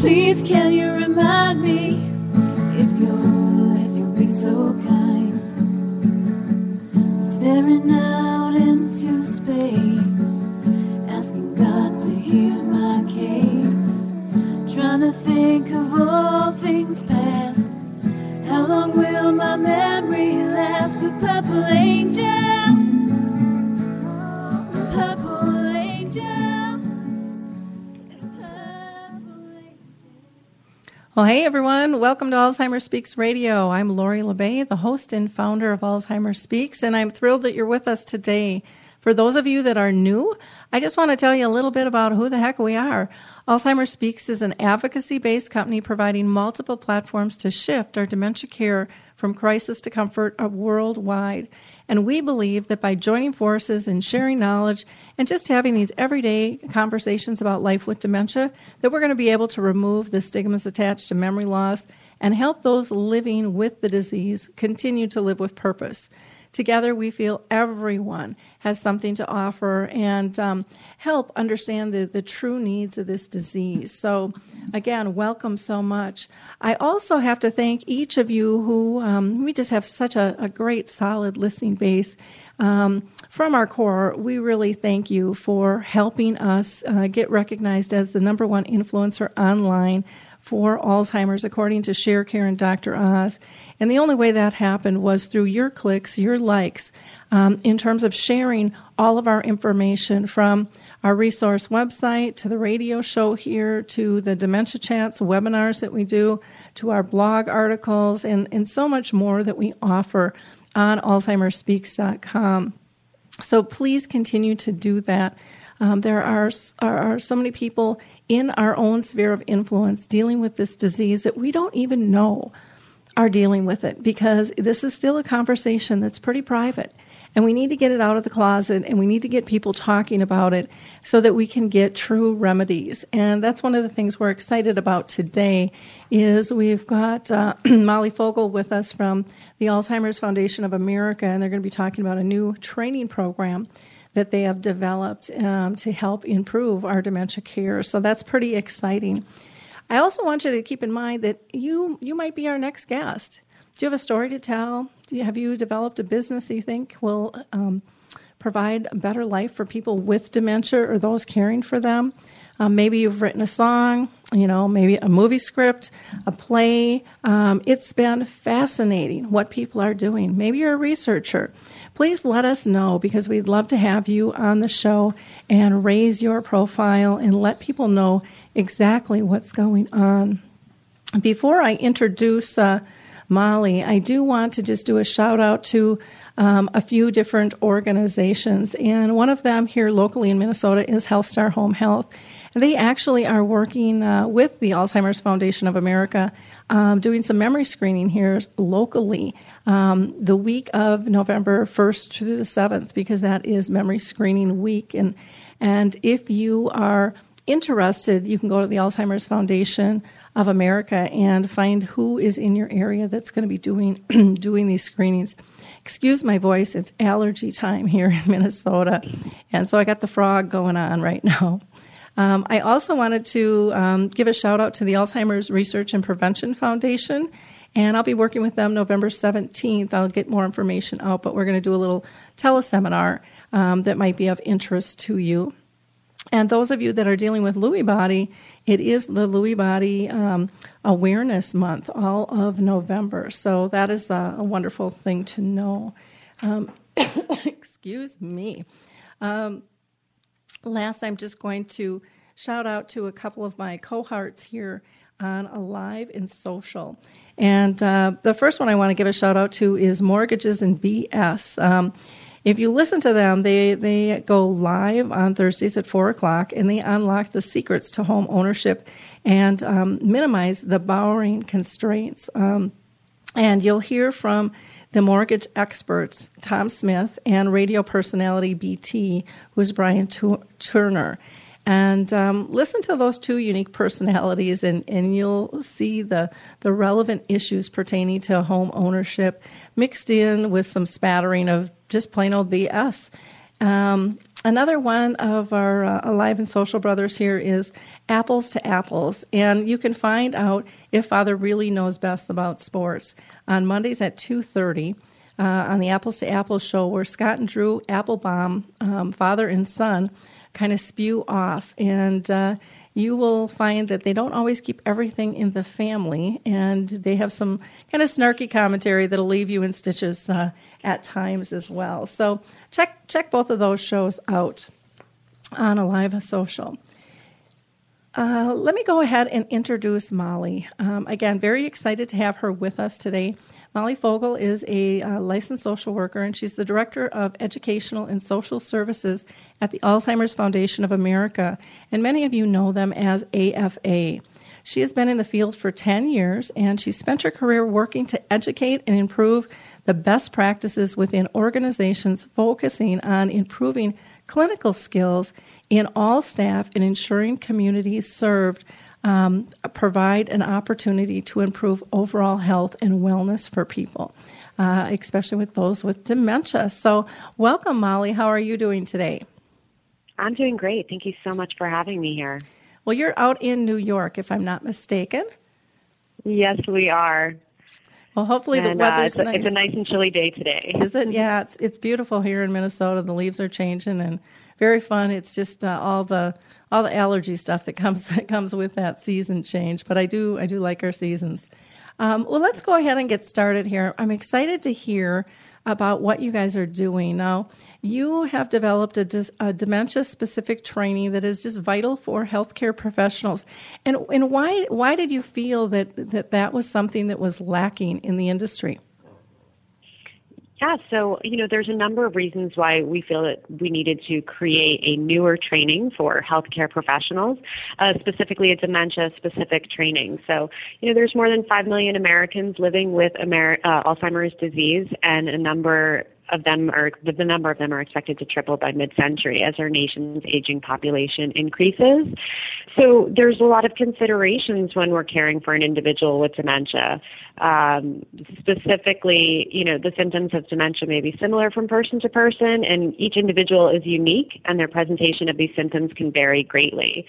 Please, can you remind me if you'll, if you'll be so kind? Well, hey everyone, welcome to Alzheimer Speaks Radio. I'm Lori La Bey, the host and founder of Alzheimer Speaks, and I'm thrilled that you're with us today. For those of you that are new, I just want to tell you a little bit about who the heck we are. Alzheimer Speaks is an advocacy based company providing multiple platforms to shift our dementia care from crisis to comfort worldwide. And we believe that by joining forces and sharing knowledge and just having these everyday conversations about life with dementia, that we're going to be able to remove the stigmas attached to memory loss and help those living with the disease continue to live with purpose. Together, we feel everyone has something to offer and um, help understand the, the true needs of this disease. So, again, welcome so much. I also have to thank each of you who um, we just have such a, a great, solid listening base. Um, from our core, we really thank you for helping us uh, get recognized as the number one influencer online for Alzheimer's, according to ShareCare and Dr. Oz. And the only way that happened was through your clicks, your likes, um, in terms of sharing all of our information from our resource website to the radio show here to the dementia chats, webinars that we do, to our blog articles, and, and so much more that we offer on AlzheimerSpeaks.com. So please continue to do that. Um, there are, are, are so many people in our own sphere of influence dealing with this disease that we don't even know are dealing with it because this is still a conversation that's pretty private. And we need to get it out of the closet and we need to get people talking about it so that we can get true remedies. And that's one of the things we're excited about today is we've got uh, Molly Fogel with us from the Alzheimer's Foundation of America and they're going to be talking about a new training program that they have developed um, to help improve our dementia care. So that's pretty exciting. I also want you to keep in mind that you you might be our next guest. Do you have a story to tell? You, have you developed a business that you think will um, provide a better life for people with dementia or those caring for them? Um, maybe you've written a song, you know, maybe a movie script, a play. Um, it's been fascinating what people are doing. Maybe you're a researcher. Please let us know because we'd love to have you on the show and raise your profile and let people know exactly what's going on. Before I introduce uh, Molly, I do want to just do a shout out to um, a few different organizations. And one of them here locally in Minnesota is HealthStar Home Health. They actually are working uh, with the Alzheimer's Foundation of America, um, doing some memory screening here locally um, the week of November 1st through the 7th, because that is Memory Screening Week. And, and if you are interested, you can go to the Alzheimer's Foundation of America and find who is in your area that's going to be doing doing these screenings. Excuse my voice; it's allergy time here in Minnesota, and so I got the frog going on right now. Um, I also wanted to um, give a shout out to the Alzheimer's Research and Prevention Foundation, and I'll be working with them November 17th. I'll get more information out, but we're going to do a little teleseminar um, that might be of interest to you. And those of you that are dealing with Lewy body, it is the Lewy body um, awareness month, all of November. So that is a, a wonderful thing to know. Um, excuse me. Um, last, I'm just going to shout out to a couple of my cohorts here on Alive and Social. And uh, the first one I want to give a shout out to is Mortgages and BS. Um, if you listen to them, they, they go live on Thursdays at 4 o'clock and they unlock the secrets to home ownership and um, minimize the borrowing constraints. Um, and you'll hear from the mortgage experts, Tom Smith, and radio personality BT, who's Brian Turner. And um, listen to those two unique personalities, and, and you'll see the, the relevant issues pertaining to home ownership mixed in with some spattering of just plain old BS. Um, another one of our uh, Alive and Social brothers here is Apples to Apples. And you can find out if Father really knows best about sports on Mondays at 2.30 uh, on the Apples to Apples show where Scott and Drew Applebaum, um, father and son, kind of spew off. And uh, you will find that they don't always keep everything in the family, and they have some kind of snarky commentary that'll leave you in stitches uh, at times as well. So check check both of those shows out on Alive Social. Uh, let me go ahead and introduce Molly. Um, again, very excited to have her with us today. Molly Fogel is a uh, licensed social worker, and she's the Director of Educational and Social Services at the Alzheimer's Foundation of America. And many of you know them as AFA. She has been in the field for 10 years, and she spent her career working to educate and improve the best practices within organizations focusing on improving clinical skills in all staff and ensuring communities served um, provide an opportunity to improve overall health and wellness for people, uh, especially with those with dementia. So, welcome, Molly. How are you doing today? I'm doing great. Thank you so much for having me here. Well, you're out in New York, if I'm not mistaken. Yes, we are. Well, hopefully and, the weather's uh, it's, nice. It's a nice and chilly day today. Is it? Yeah, it's it's beautiful here in Minnesota. The leaves are changing and very fun. It's just uh, all the all the allergy stuff that comes that comes with that season change. But I do I do like our seasons. Um, well, let's go ahead and get started here. I'm excited to hear about what you guys are doing now. You have developed a, a dementia specific training that is just vital for healthcare professionals. And and why why did you feel that that that was something that was lacking in the industry? Yeah, so, you know, there's a number of reasons why we feel that we needed to create a newer training for healthcare professionals, uh, specifically a dementia specific training. So, you know, there's more than 5 million Americans living with Amer- uh, Alzheimer's disease, and a number of them are the number of them are expected to triple by mid-century as our nation's aging population increases. So there's a lot of considerations when we're caring for an individual with dementia. Um, specifically, you know, the symptoms of dementia may be similar from person to person, and each individual is unique, and their presentation of these symptoms can vary greatly.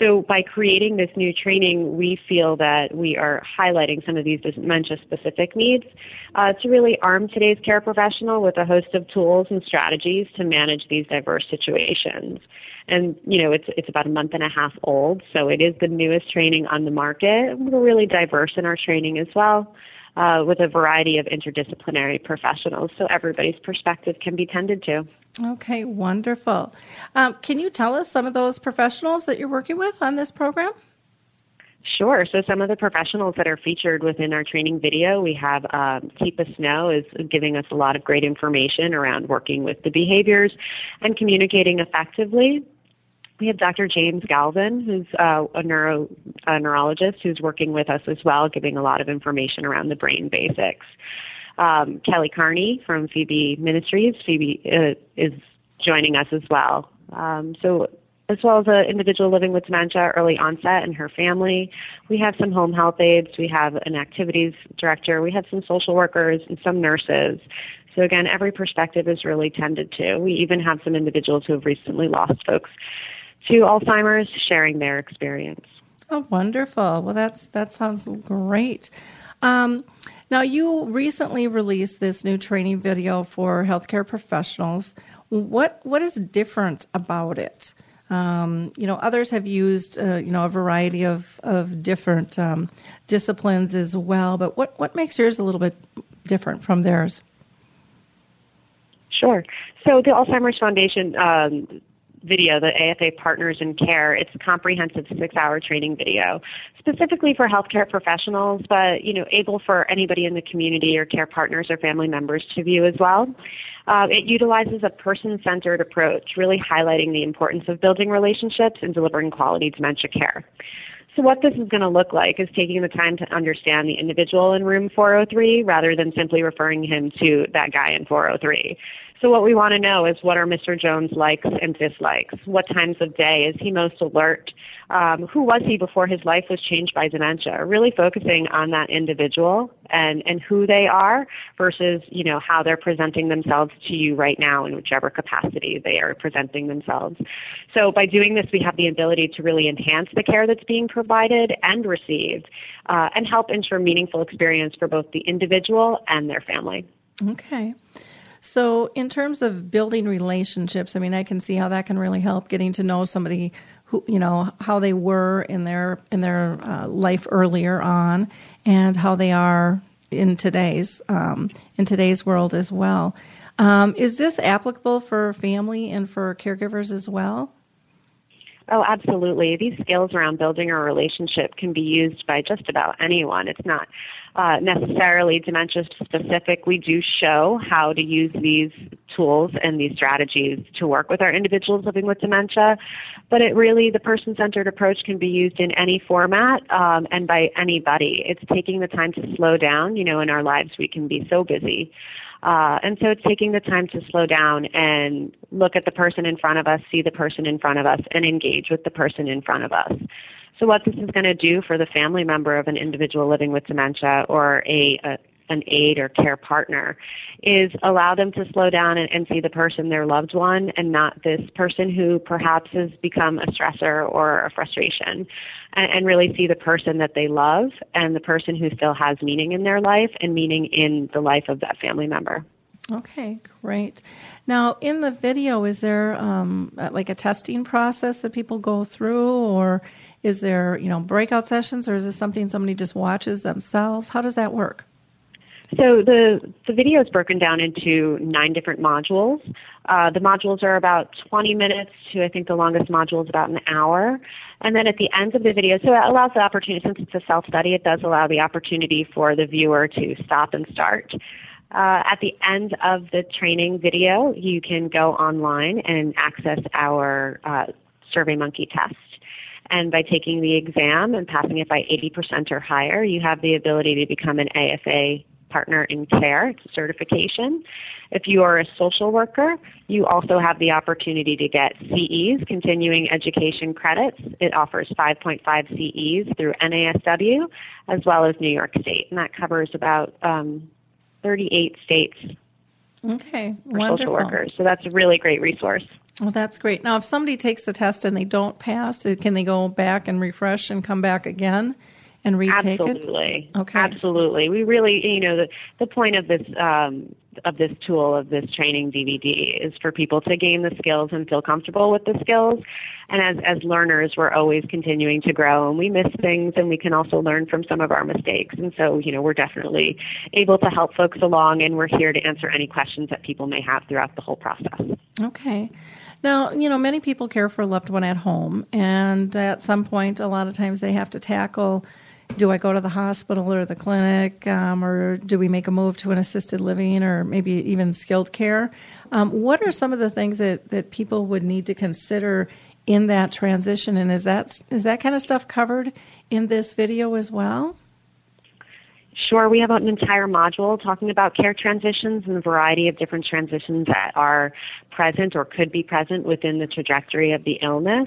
So by creating this new training, we feel that we are highlighting some of these dementia-specific needs uh, to really arm today's care professional with a host of tools and strategies to manage these diverse situations. And you know, it's it's about a month and a half old, so it is the newest training on the market. We're really diverse in our training as well. Uh, with a variety of interdisciplinary professionals, so everybody's perspective can be tended to. Okay, wonderful. Um, can you tell us some of those professionals that you're working with on this program? Sure. So some of the professionals that are featured within our training video, we have um, Teepa Snow is giving us a lot of great information around working with the behaviors and communicating effectively. We have Dr. James Galvin, who's uh, a, neuro, a neurologist who's working with us as well, giving a lot of information around the brain basics. Um, Kelly Carney from Phoebe Ministries, Phoebe uh, is joining us as well. Um, so as well as an individual living with dementia early onset and her family. We have some home health aides, we have an activities director, we have some social workers and some nurses. So again, every perspective is really tended to. We even have some individuals who have recently lost folks to Alzheimer's sharing their experience. Oh, wonderful. Well, that's that sounds great. Um, now, you recently released this new training video for healthcare professionals. What what is different about it? Um, you know, others have used uh, you know a variety of of different um, disciplines as well. But what what makes yours a little bit different from theirs? Sure. So the Alzheimer's Foundation um, video, the AFA Partners in Care. It's a comprehensive six-hour training video, specifically for healthcare professionals, but you know, able for anybody in the community or care partners or family members to view as well. Uh, it utilizes a person-centered approach, really highlighting the importance of building relationships and delivering quality dementia care. So what this is going to look like is taking the time to understand the individual in room 403 rather than simply referring him to that guy in 403. So what we want to know is what are Mr. Jones' likes and dislikes? What times of day is he most alert? Um, who was he before his life was changed by dementia? Really focusing on that individual and, and who they are versus, you know, how they're presenting themselves to you right now in whichever capacity they are presenting themselves. So by doing this, we have the ability to really enhance the care that's being provided and received uh, and help ensure meaningful experience for both the individual and their family. Okay. So, in terms of building relationships, I mean, I can see how that can really help getting to know somebody who, you know, how they were in their in their uh, life earlier on, and how they are in today's um, in today's world as well. Um, is this applicable for family and for caregivers as well? Oh, absolutely. These skills around building a relationship can be used by just about anyone. It's not uh, necessarily dementia specific. We do show how to use these tools and these strategies to work with our individuals living with dementia, but it really, the person centered approach can be used in any format um, and by anybody. It's taking the time to slow down. You know, in our lives, we can be so busy. Uh, and so it's taking the time to slow down and look at the person in front of us, see the person in front of us, and engage with the person in front of us. So what this is going to do for the family member of an individual living with dementia or a, a an aide or care partner is allow them to slow down and, and, see the person, their loved one, and not this person who perhaps has become a stressor or a frustration. And, and really see the person that they love and the person who still has meaning in their life and meaning in the life of that family member. Okay, great. Now, in the video, is there um, like a testing process that people go through, or is there, you know, breakout sessions or is this something somebody just watches themselves? How does that work? So the the video is broken down into nine different modules. Uh, the modules are about 20 minutes to I think the longest module is about an hour, and then at the end of the video, so it allows the opportunity since it's a self study, it does allow the opportunity for the viewer to stop and start. Uh, at the end of the training video, you can go online and access our uh, SurveyMonkey test. And by taking the exam and passing it by 80% or higher, you have the ability to become an AFA partner in care. It's a certification. If you are a social worker, you also have the opportunity to get CEs, continuing education credits. It offers 5.5 CEs through NASW as well as New York State, and that covers about um, 38 states okay, for wonderful. social workers. So that's a really great resource. Well, that's great. Now, if somebody takes the test and they don't pass, can they go back and refresh and come back again and retake it? Absolutely. it? Okay. Absolutely. We really, you know, the the point of this um, of this tool of this training DVD is for people to gain the skills and feel comfortable with the skills. And as as learners, we're always continuing to grow, and we miss things, and we can also learn from some of our mistakes. And so, you know, we're definitely able to help folks along, and we're here to answer any questions that people may have throughout the whole process. Okay. Now, you know, many people care for a loved one at home, and at some point, a lot of times they have to tackle do I go to the hospital or the clinic, um, or do we make a move to an assisted living or maybe even skilled care? Um, what are some of the things that, that people would need to consider in that transition? And is that, is that kind of stuff covered in this video as well? Sure, we have an entire module talking about care transitions and a variety of different transitions that are present or could be present within the trajectory of the illness.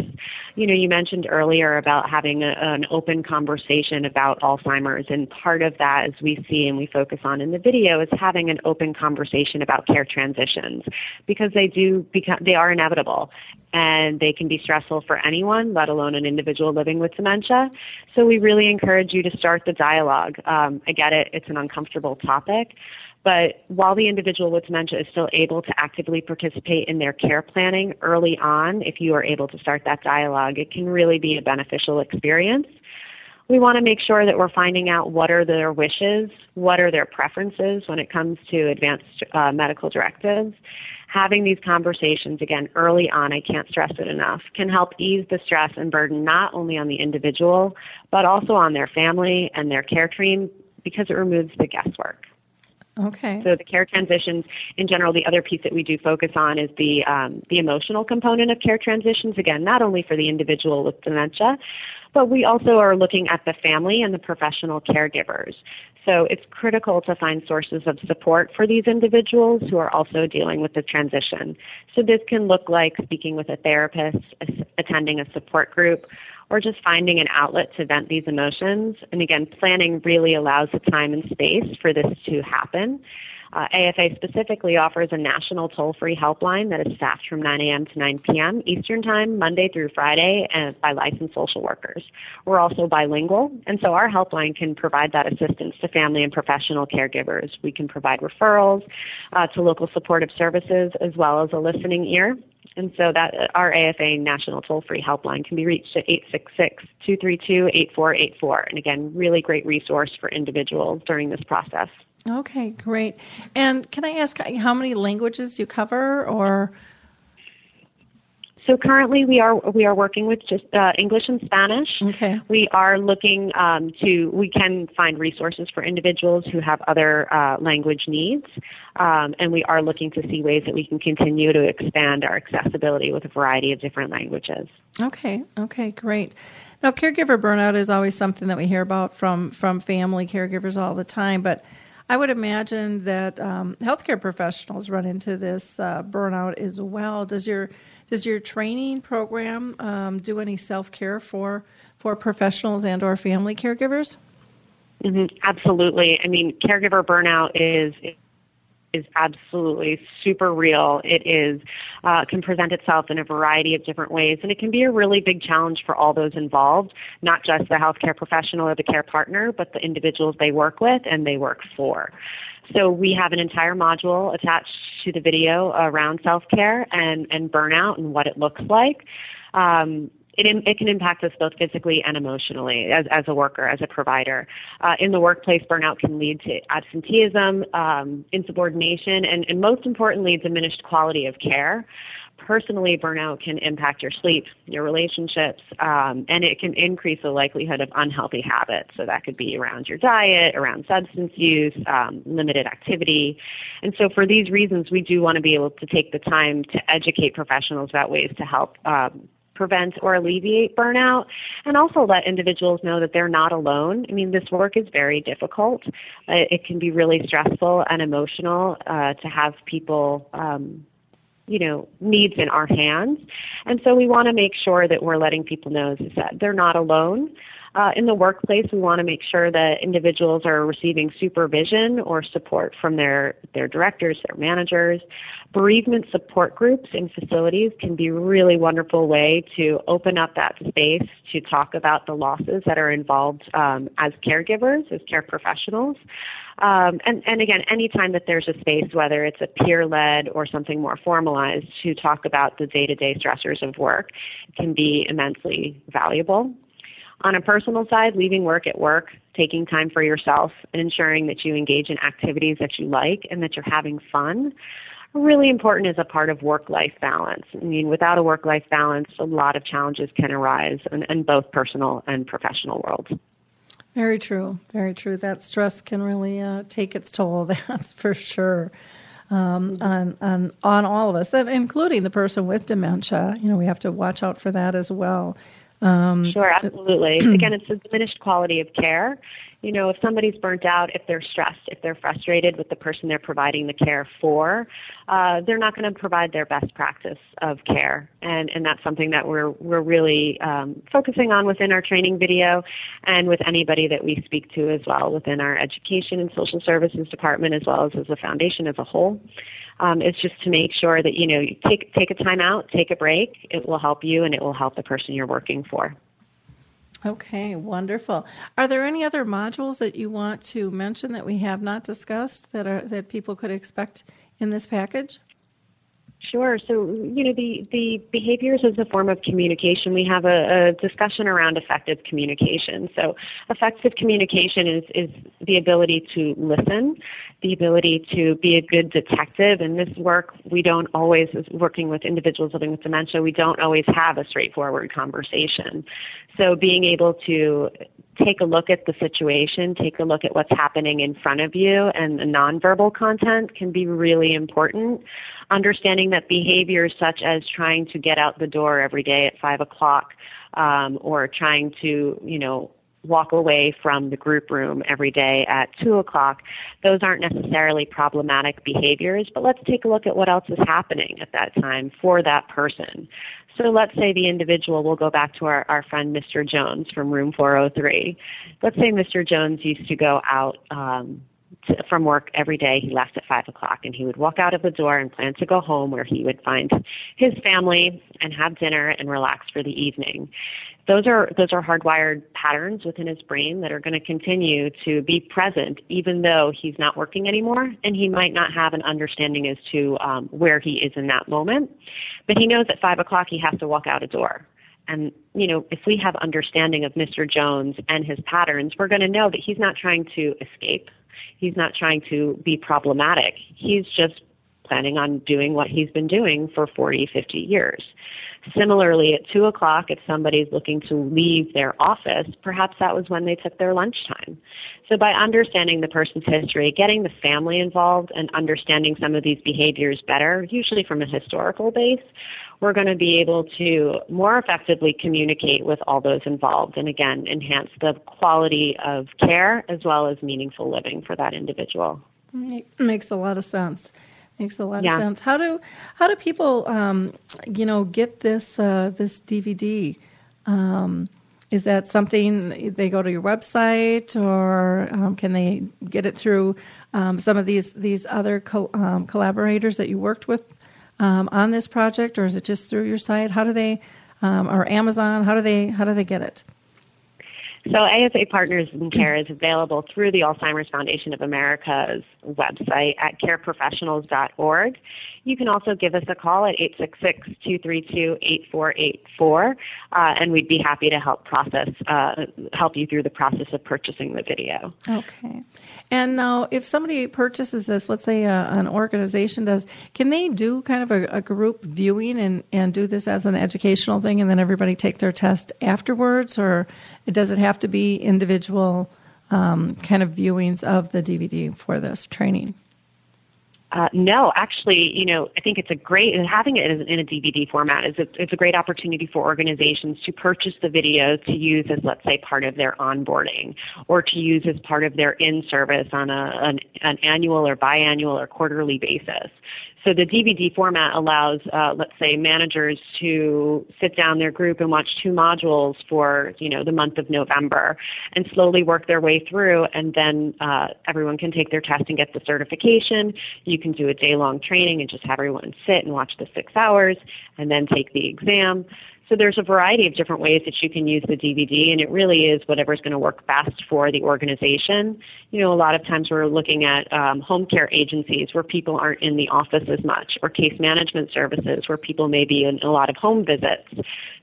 You know, you mentioned earlier about having a, an open conversation about Alzheimer's, and part of that, as we see and we focus on in the video, is having an open conversation about care transitions because they do become they are inevitable and they can be stressful for anyone, let alone an individual living with dementia. So we really encourage you to start the dialogue. Um, I get it; it's an uncomfortable topic. But while the individual with dementia is still able to actively participate in their care planning early on, if you are able to start that dialogue, it can really be a beneficial experience. We want to make sure that we're finding out what are their wishes, what are their preferences when it comes to advanced uh, medical directives. Having these conversations again early on, I can't stress it enough, can help ease the stress and burden not only on the individual, but also on their family and their care team because it removes the guesswork. Okay. So the care transitions in general, the other piece that we do focus on is the um, the emotional component of care transitions. Again, not only for the individual with dementia, but we also are looking at the family and the professional caregivers. So it's critical to find sources of support for these individuals who are also dealing with the transition. So this can look like speaking with a therapist, attending a support group, or just finding an outlet to vent these emotions. And again, planning really allows the time and space for this to happen. Uh, AFA specifically offers a national toll-free helpline that is staffed from 9 a.m. to 9 p.m. Eastern Time, Monday through Friday, and by licensed social workers. We're also bilingual, and so our helpline can provide that assistance to family and professional caregivers. We can provide referrals uh, to local supportive services as well as a listening ear. And so that uh, our AFA national toll-free helpline can be reached at 866-232-8484. And again, really great resource for individuals during this process. Okay, great. And can I ask uh, how many languages you cover or so currently, we are we are working with just uh, English and Spanish. Okay. We are looking um, to we can find resources for individuals who have other uh, language needs, um, and we are looking to see ways that we can continue to expand our accessibility with a variety of different languages. Okay. Okay. Great. Now, caregiver burnout is always something that we hear about from from family caregivers all the time, but I would imagine that um, healthcare professionals run into this uh, burnout as well. Does your does your training program um, do any self care for for professionals and or family caregivers? Mm-hmm. Absolutely. I mean, caregiver burnout is is absolutely super real. It is uh, can present itself in a variety of different ways, and it can be a really big challenge for all those involved, not just the healthcare professional or the care partner, but the individuals they work with and they work for. So we have an entire module attached to the video around self-care and, and burnout and what it looks like. Um, it, it can impact us both physically and emotionally as, as a worker, as a provider. Uh, in the workplace, burnout can lead to absenteeism, um, insubordination, and, and most importantly, diminished quality of care personally, burnout can impact your sleep, your relationships, um, and it can increase the likelihood of unhealthy habits. So that could be around your diet, around substance use, um, limited activity. And so for these reasons, we do want to be able to take the time to educate professionals about ways to help um, prevent or alleviate burnout and also let individuals know that they're not alone. I mean, this work is very difficult. Uh, it can be really stressful and emotional uh, to have people. Um, you know, needs in our hands. And so we want to make sure that we're letting people know that they're not alone. Uh, in the workplace, we want to make sure that individuals are receiving supervision or support from their, their directors, their managers. Bereavement support groups in facilities can be a really wonderful way to open up that space to talk about the losses that are involved um, as caregivers, as care professionals. Um, and, and again, anytime that there's a space, whether it's a peer led or something more formalized, to talk about the day to day stressors of work can be immensely valuable. On a personal side, leaving work at work, taking time for yourself, and ensuring that you engage in activities that you like and that you're having fun really important as a part of work life balance. I mean, without a work life balance, a lot of challenges can arise in, in both personal and professional worlds. Very true. Very true. That stress can really uh, take its toll. That's for sure. Um, on, on on all of us, and including the person with dementia. You know, we have to watch out for that as well. Um, sure, absolutely. Again, it's a diminished quality of care. You know, if somebody's burnt out, if they're stressed, if they're frustrated with the person they're providing the care for, uh, they're not going to provide their best practice of care, and and that's something that we're we're really um, focusing on within our training video, and with anybody that we speak to as well within our education and social services department, as well as as a foundation as a whole um, just to make sure that you know you take take a time out, take a break. It will help you, and it will help the person you're working for. Okay, wonderful. Are there any other modules that you want to mention that we have not discussed that are that people could expect in this package? Sure. So, you know, the, the behaviors as a form of communication, we have a, a, discussion around effective communication. So, effective communication is, is the ability to listen, the ability to be a good detective. In this work, we don't always, working with individuals living with dementia, we don't always have a straightforward conversation. So, being able to take a look at the situation, take a look at what's happening in front of you, and the nonverbal content can be really important understanding that behaviors such as trying to get out the door every day at five o'clock um, or trying to, you know, walk away from the group room every day at 2 o'clock, those aren't necessarily problematic behaviors, but let's take a look at what else is happening at that time for that person. So let's say the individual, will go back to our, our friend Mr. Jones from room 403. Let's say Mr. Jones used to go out um, to, from work every day. He left at 5 o'clock and he would walk out of the door and plan to go home where he would find his family and have dinner and relax for the evening those are those are hardwired patterns within his brain that are going to continue to be present even though he's not working anymore and he might not have an understanding as to um, where he is in that moment but he knows at five o'clock he has to walk out a door and you know if we have understanding of mr jones and his patterns we're going to know that he's not trying to escape. He's not trying to be problematic. He's just planning on doing what he's been doing for 40 50 years. Similarly, at 2 o'clock, if somebody's looking to leave their office, perhaps that was when they took their lunchtime. So by understanding the person's history, getting the family involved, and understanding some of these behaviors better, usually from a historical base, we're going to be able to more effectively communicate with all those involved and again enhance the quality of care as well as meaningful living for that individual. It makes a lot of sense. Makes a lot yeah. of sense. How do how do people, um, you know, get this uh, this DVD? Um, is that something they go to your website, or um, can they get it through um, some of these these other co- um, collaborators that you worked with um, on this project, or is it just through your site? How do they, or Amazon? How do they how do they get it? So AFA Partners in Care is available through the Alzheimer's Foundation of America's website at careprofessionals.org. You can also give us a call at 866-232-8484, uh, and we'd be happy to help process, uh, help you through the process of purchasing the video. Okay. And now, if somebody purchases this, let's say uh, an organization does, can they do kind of a, a group viewing and, and do this as an educational thing, and then everybody take their test afterwards, or does it have to be individual um, kind of viewings of the DVD for this training? Uh, no, actually, you know, I think it's a great and having it in a DVD format is a, it's a great opportunity for organizations to purchase the video to use as, let's say, part of their onboarding, or to use as part of their in service on a, an, an annual or biannual or quarterly basis. So the DVD format allows, uh, let's say, managers to sit down their group and watch two modules for, you know, the month of November, and slowly work their way through, and then uh, everyone can take their test and get the certification. You can do a day-long training and just have everyone sit and watch the six hours, and then take the exam. So there's a variety of different ways that you can use the DVD, and it really is whatever's going to work best for the organization. You know, a lot of times we're looking at um, home care agencies where people aren't in the office as much, or case management services where people may be in a lot of home visits.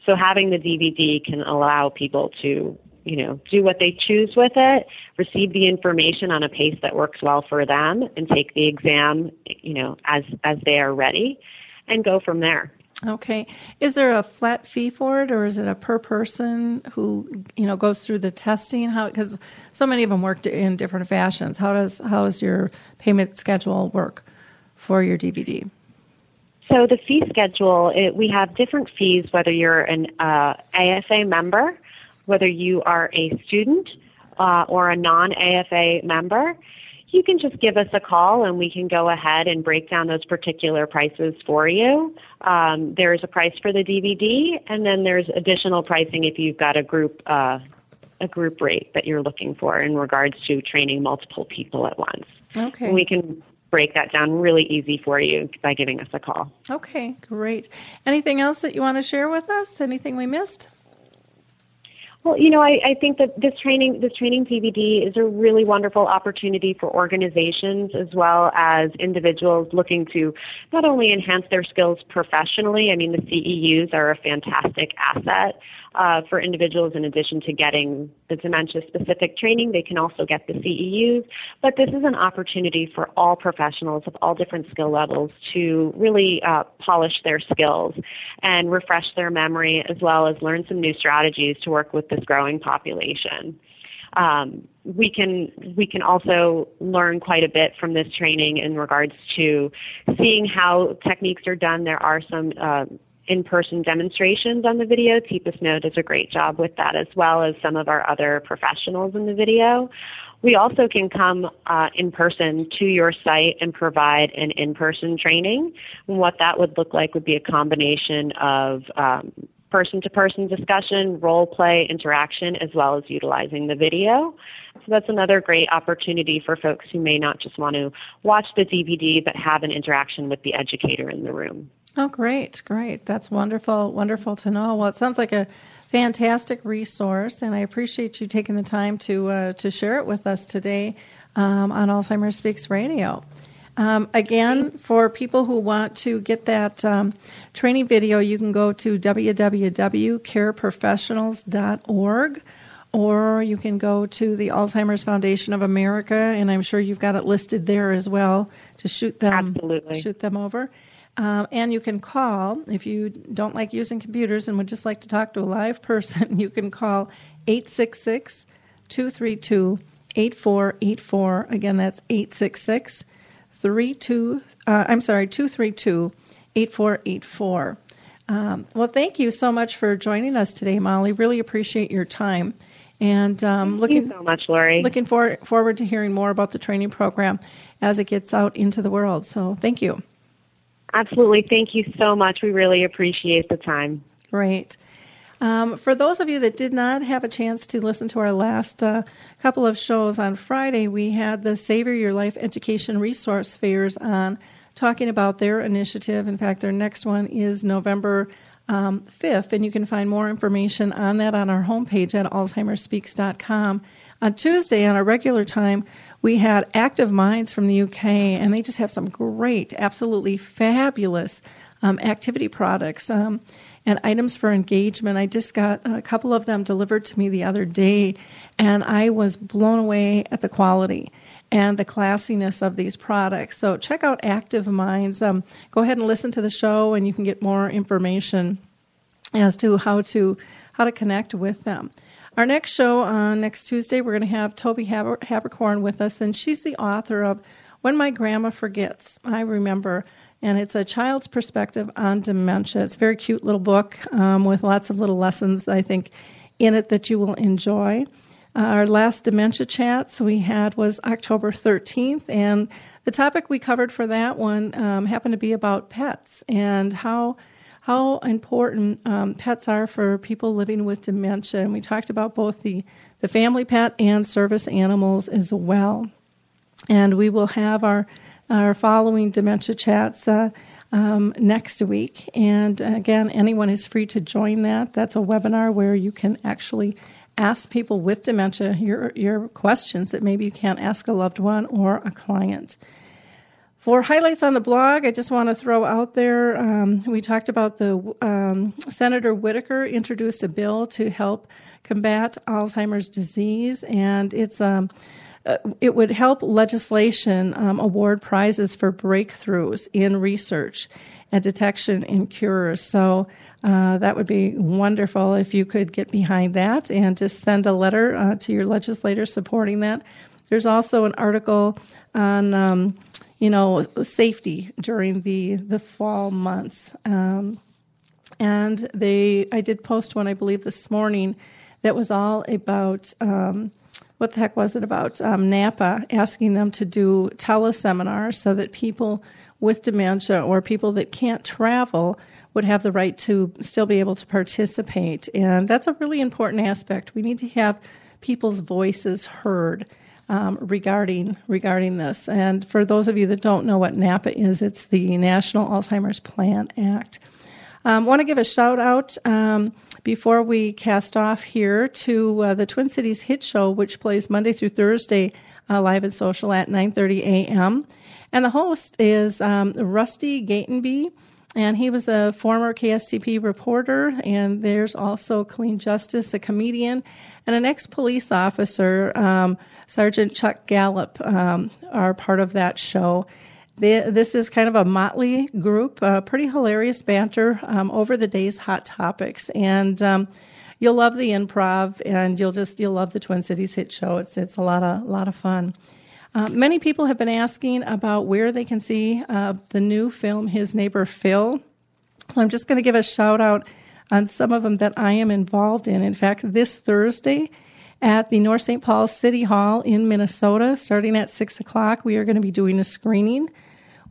So having the DVD can allow people to you know, do what they choose with it, receive the information on a pace that works well for them, and take the exam, you know, as as they are ready, and go from there. Okay. Is there a flat fee for it, or is it a per person who you know goes through the testing? How because so many of them work in different fashions. How does how does your payment schedule work for your DVD? So the fee schedule, it, we have different fees whether you're an uh, AFA member, whether you are a student uh, or a non-AFA member you can just give us a call and we can go ahead and break down those particular prices for you. Um, there's a price for the DVD, and then there's additional pricing if you've got a group uh, a group rate that you're looking for in regards to training multiple people at once. Okay. And we can break that down really easy for you by giving us a call. Okay, great. Anything else that you want to share with us? Anything we missed? Well, you know, I, I think that this training, this training DVD is a really wonderful opportunity for organizations as well as individuals looking to not only enhance their skills professionally. I mean, the CEUs are a fantastic asset uh, for individuals in addition to getting the dementia specific training. They can also get the CEUs. But this is an opportunity for all professionals of all different skill levels to really uh, polish their skills and refresh their memory as well as learn some new strategies to work with this growing population. Um, we can we can also learn quite a bit from this training in regards to seeing how techniques are done. There are some uh, in-person demonstrations on the video. Teepa Snow does a great job with that, as well as some of our other professionals in the video. We also can come uh, in person to your site and provide an in-person training. And what that would look like would be a combination of um, person-to-person discussion, role play, interaction, as well as utilizing the video. So that's another great opportunity for folks who may not just want to watch the DVD, but have an interaction with the educator in the room. Oh, great, great. That's wonderful, wonderful to know. Well, it sounds like a fantastic resource, and I appreciate you taking the time to uh, to share it with us today um, on Alzheimer's Speaks Radio. Um, again, for people who want to get that um, training video, you can go to www.careprofessionals.org or you can go to the Alzheimer's Foundation of America, and I'm sure you've got it listed there as well to shoot them Absolutely. shoot them over. Um, and you can call if you don't like using computers and would just like to talk to a live person. You can call 866 232 8484. Again, that's 866 32, uh, I'm sorry, 232 8484. Um, well, thank you so much for joining us today, Molly. Really appreciate your time. And um, Thank looking you so much, Lori. looking for, forward to hearing more about the training program as it gets out into the world. So, thank you. Absolutely. Thank you so much. We really appreciate the time. Great. Um, for those of you that did not have a chance to listen to our last uh, couple of shows on Friday, we had the Savor Your Life Education Resource Fairs on talking about their initiative. In fact, their next one is November um, 5th, and you can find more information on that on our homepage at alzheimerspeaks.com. On Tuesday, on a regular time, we had Active Minds from the UK, and they just have some great, absolutely fabulous um, activity products um, and items for engagement. I just got a couple of them delivered to me the other day, and I was blown away at the quality and the classiness of these products. So check out Active Minds. Um, go ahead and listen to the show, and you can get more information as to how to how to connect with them. Our next show on uh, next Tuesday, we're going to have Toby Haber- Haberkorn with us, and she's the author of When My Grandma Forgets. I remember, and it's a child's perspective on dementia. It's a very cute little book um, with lots of little lessons, I think, in it that you will enjoy. Uh, our last dementia chats we had was October 13th, and the topic we covered for that one um, happened to be about pets and how how important um, pets are for people living with dementia. And we talked about both the, the family pet and service animals as well. And we will have our, our following dementia chats uh, um, next week. And again, anyone is free to join that. That's a webinar where you can actually ask people with dementia your, your questions that maybe you can't ask a loved one or a client. For highlights on the blog, I just want to throw out there um, we talked about the um, Senator Whitaker introduced a bill to help combat Alzheimer's disease, and it's um, uh, it would help legislation um, award prizes for breakthroughs in research and detection and cures. So uh, that would be wonderful if you could get behind that and just send a letter uh, to your legislator supporting that. There's also an article on um, you know, safety during the the fall months. Um, and they, I did post one, I believe, this morning that was all about um, what the heck was it about um, NAPA asking them to do teleseminars so that people with dementia or people that can't travel would have the right to still be able to participate. And that's a really important aspect. We need to have people's voices heard um, regarding regarding this. And for those of you that don't know what NAPA is, it's the National Alzheimer's Plan Act. I um, want to give a shout out um, before we cast off here to uh, the Twin Cities Hit Show, which plays Monday through Thursday uh, live and social at 9:30 a.m. And the host is um, Rusty Gatenby and he was a former KSTP reporter. And there's also Clean Justice, a comedian, and an ex police officer um, Sergeant Chuck Gallup um, are part of that show. They, this is kind of a motley group, pretty hilarious banter um, over the day's hot topics, and um, you'll love the improv, and you'll just you'll love the Twin Cities Hit Show. It's it's a lot of lot of fun. Uh, many people have been asking about where they can see uh, the new film His Neighbor Phil. So I'm just going to give a shout out on some of them that I am involved in. In fact, this Thursday at the North St. Paul City Hall in Minnesota, starting at 6 o'clock, we are going to be doing a screening.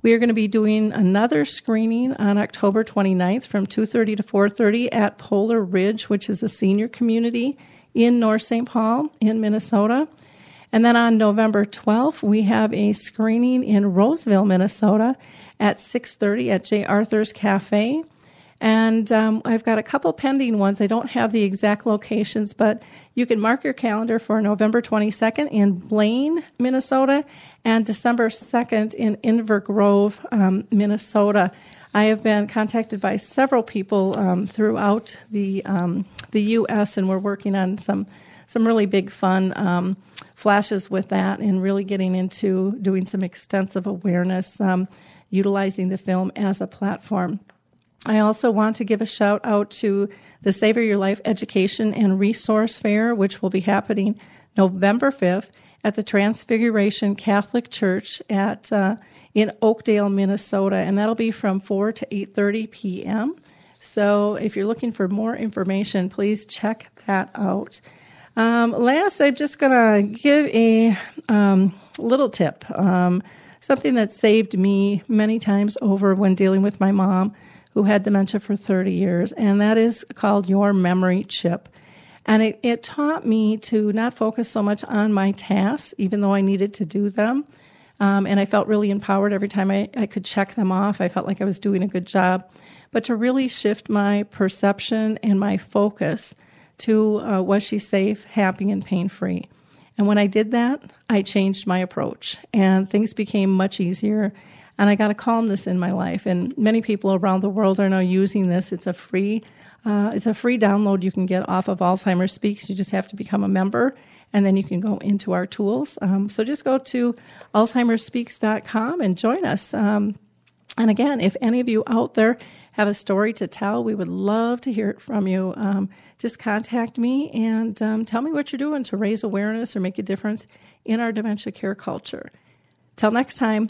We are going to be doing another screening on October 29th from 2:30 to 4:30 at Polar Ridge, which is a senior community in North St. Paul in Minnesota. And then on November 12th, we have a screening in Roseville, Minnesota at 6:30 at J. Arthur's Cafe. And um, I've got a couple pending ones. I don't have the exact locations, but you can mark your calendar for November 22nd in Blaine, Minnesota, and December 2nd in Inver Grove, um, Minnesota. I have been contacted by several people um, throughout the um, the U.S. and we're working on some some really big fun um, flashes with that, and really getting into doing some extensive awareness, um, utilizing the film as a platform. I also want to give a shout out to the Savor Your Life Education and Resource Fair, which will be happening November 5th at the Transfiguration Catholic Church at uh, in Oakdale, Minnesota, and that'll be from 4 to 8:30 p.m. So if you're looking for more information, please check that out. Um, last, I'm just going to give a um, little tip, um, something that saved me many times over when dealing with my mom who had dementia for 30 years, and that is called Your Memory Chip. And it, it taught me to not focus so much on my tasks, even though I needed to do them. Um, and I felt really empowered every time I, I could check them off. I felt like I was doing a good job. But to really shift my perception and my focus to uh, was she safe, happy, and pain free? And when I did that, I changed my approach and things became much easier and I got a calmness in my life. And many people around the world are now using this. It's a free, uh, it's a free download you can get off of Alzheimer's Speaks. You just have to become a member, and then you can go into our tools. Um, so just go to alzheimersspeaks.com and join us. Um, and again, if any of you out there have a story to tell, we would love to hear it from you. Um, just contact me and um, tell me what you're doing to raise awareness or make a difference in our dementia care culture. Till next time,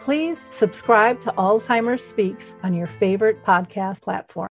Please subscribe to Alzheimer's Speaks on your favorite podcast platform.